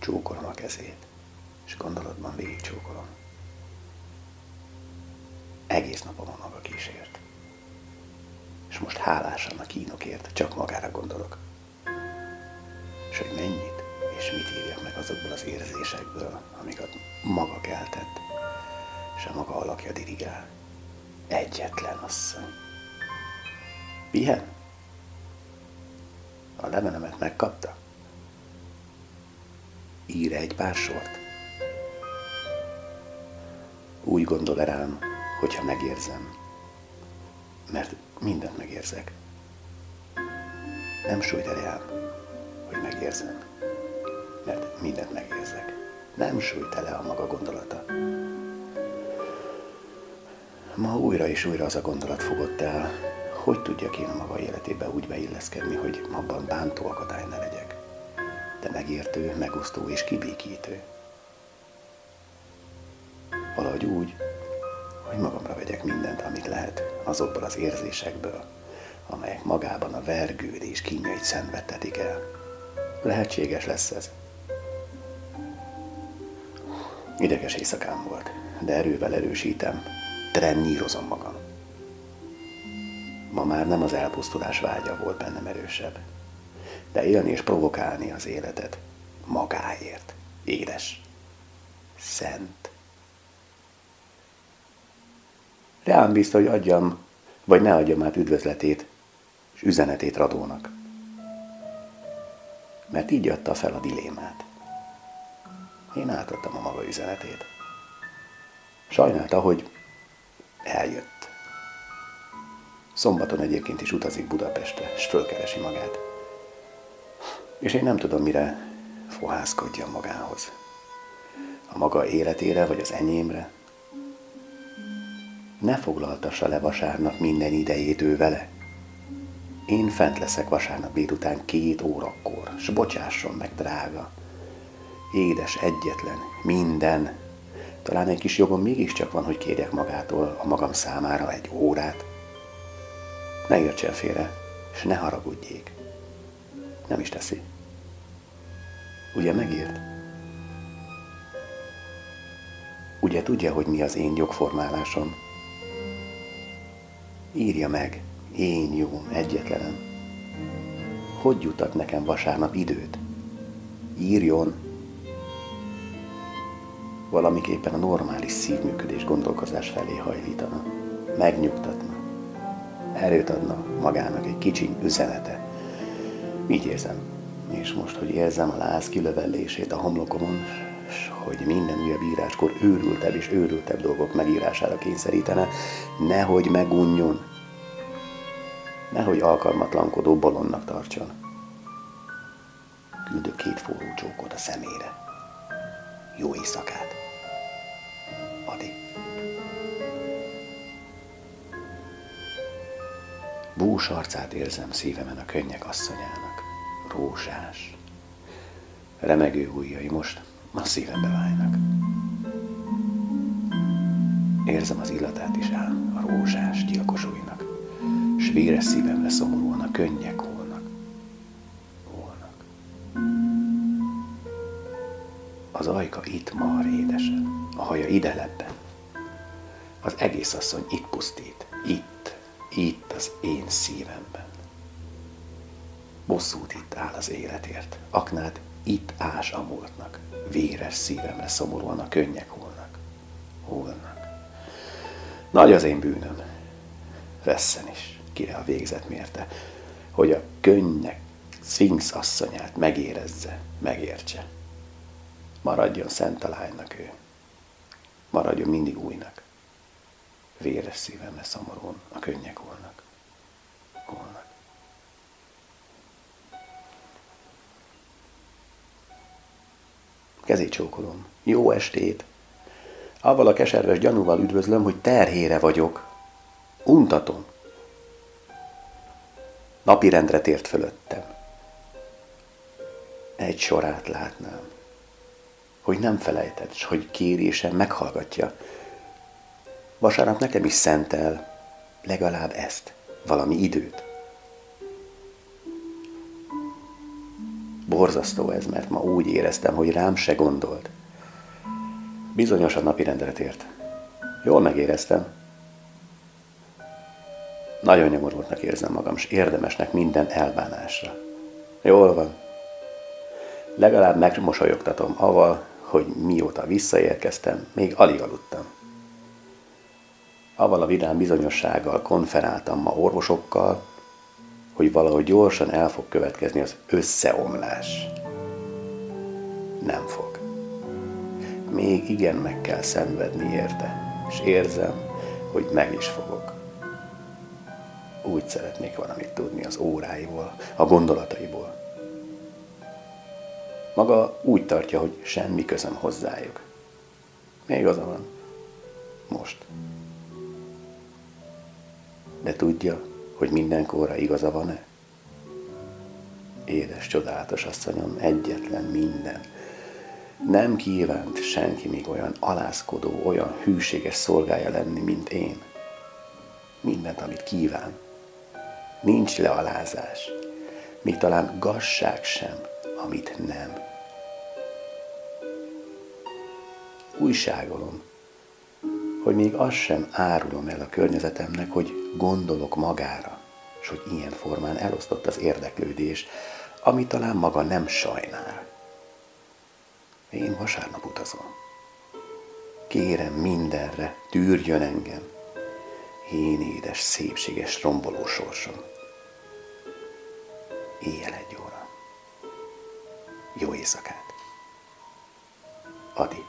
Csókolom a kezét, és gondolatban végig csókolom. Egész napom a maga kísért. És most hálásan a kínokért csak magára gondolok. És hogy mennyit és mit írjak meg azokból az érzésekből, amiket maga keltett, és a maga alakja dirigál. Egyetlen asszony. Pihen? A levenemet megkapta? Ír egy pár sort? Úgy gondol rám, hogyha megérzem, mert mindent megérzek. Nem sújt rám, hogy megérzem, mert mindent megérzek. Nem sújt el a maga gondolata. Ma újra és újra az a gondolat fogott el, hogy tudjak én a maga életébe úgy beilleszkedni, hogy abban bántó akadály ne legyek, de megértő, megosztó és kibékítő. Valahogy úgy, hogy magamra vegyek mindent, amit lehet azokból az érzésekből, amelyek magában a vergődés kínjait szenvedtetik el. Lehetséges lesz ez. Ideges éjszakám volt, de erővel erősítem, trennírozom magam. Ma már nem az elpusztulás vágya volt bennem erősebb, de élni és provokálni az életet magáért. Édes, szent. Reám bízta, hogy adjam, vagy ne adjam át üdvözletét és üzenetét Radónak. Mert így adta fel a dilémát. Én átadtam a maga üzenetét. Sajnálta, hogy eljött. Szombaton egyébként is utazik Budapestre, és fölkeresi magát. És én nem tudom, mire fohászkodja magához. A maga életére, vagy az enyémre. Ne foglaltassa le vasárnap minden idejét ő vele. Én fent leszek vasárnap délután két órakor, s bocsásson meg, drága. Édes, egyetlen, minden. Talán egy kis jogom mégiscsak van, hogy kérjek magától a magam számára egy órát. Ne értsen félre, és ne haragudjék. Nem is teszi. Ugye megírt? Ugye tudja, hogy mi az én jogformálásom? Írja meg, én jó, egyetlenem. Hogy jutat nekem vasárnap időt? Írjon. Valamiképpen a normális szívműködés gondolkozás felé hajlítana. Megnyugtatna. Erőt adna magának egy kicsi üzenete. Így érzem. És most, hogy érzem a láz kilövellését a homlokomon, és hogy minden újabb íráskor őrültebb és őrültebb dolgok megírására kényszerítene, nehogy megunjon, nehogy alkalmatlankodó bolondnak tartson. Küldök két forró csókot a szemére. Jó éjszakát! Adi. Bús arcát érzem szívemen a könnyek asszonyának. Rózsás. Remegő ujjai most a szívembe válnak. Érzem az illatát is ám a rózsás gyilkos ujjnak, s véres szívemre szomorúan a könnyek holnak. Holnak. Az ajka itt mar édesen, a haja ide lebben. Az egész asszony itt pusztít, itt, itt az én szívemben. Bosszút itt áll az életért, aknát itt ás a múltnak, véres szívemre szomorúan a könnyek holnak, holnak. Nagy az én bűnöm, vesszen is, kire a végzet mérte, hogy a könnyek Sphinx asszonyát megérezze, megértse. Maradjon szent a lánynak ő. Maradjon mindig újnak. Véres szívemre szomorúan a könnyek holnak. Kezét csókolom. Jó estét! Avval a keserves gyanúval üdvözlöm, hogy terhére vagyok. Untatom. Napirendre tért fölöttem. Egy sorát látnám. Hogy nem felejted, s hogy kérésem meghallgatja. Vasárnap nekem is szentel legalább ezt, valami időt. Borzasztó ez, mert ma úgy éreztem, hogy rám se gondolt. Bizonyos a napi rendeletért. Jól megéreztem. Nagyon nyomorultnak érzem magam, és érdemesnek minden elbánásra. Jól van. Legalább megmosolyogtatom aval, hogy mióta visszaérkeztem, még alig aludtam. Aval a vidám bizonyossággal konferáltam ma orvosokkal, hogy valahogy gyorsan el fog következni az összeomlás. Nem fog. Még igen meg kell szenvedni érte, és érzem, hogy meg is fogok. Úgy szeretnék valamit tudni az óráiból, a gondolataiból. Maga úgy tartja, hogy semmi közöm hozzájuk. Még az van. Most. De tudja, hogy mindenkorra igaza van-e? Édes, csodálatos asszonyom, egyetlen minden. Nem kívánt senki még olyan alászkodó, olyan hűséges szolgája lenni, mint én. Mindent, amit kíván. Nincs lealázás, még talán gazság sem, amit nem. Újságolom, hogy még azt sem árulom el a környezetemnek, hogy gondolok magára, és hogy ilyen formán elosztott az érdeklődés, ami talán maga nem sajnál. Én vasárnap utazom. Kérem mindenre, tűrjön engem. Én édes, szépséges, romboló sorsom. Éjjel egy óra. Jó éjszakát. Adi.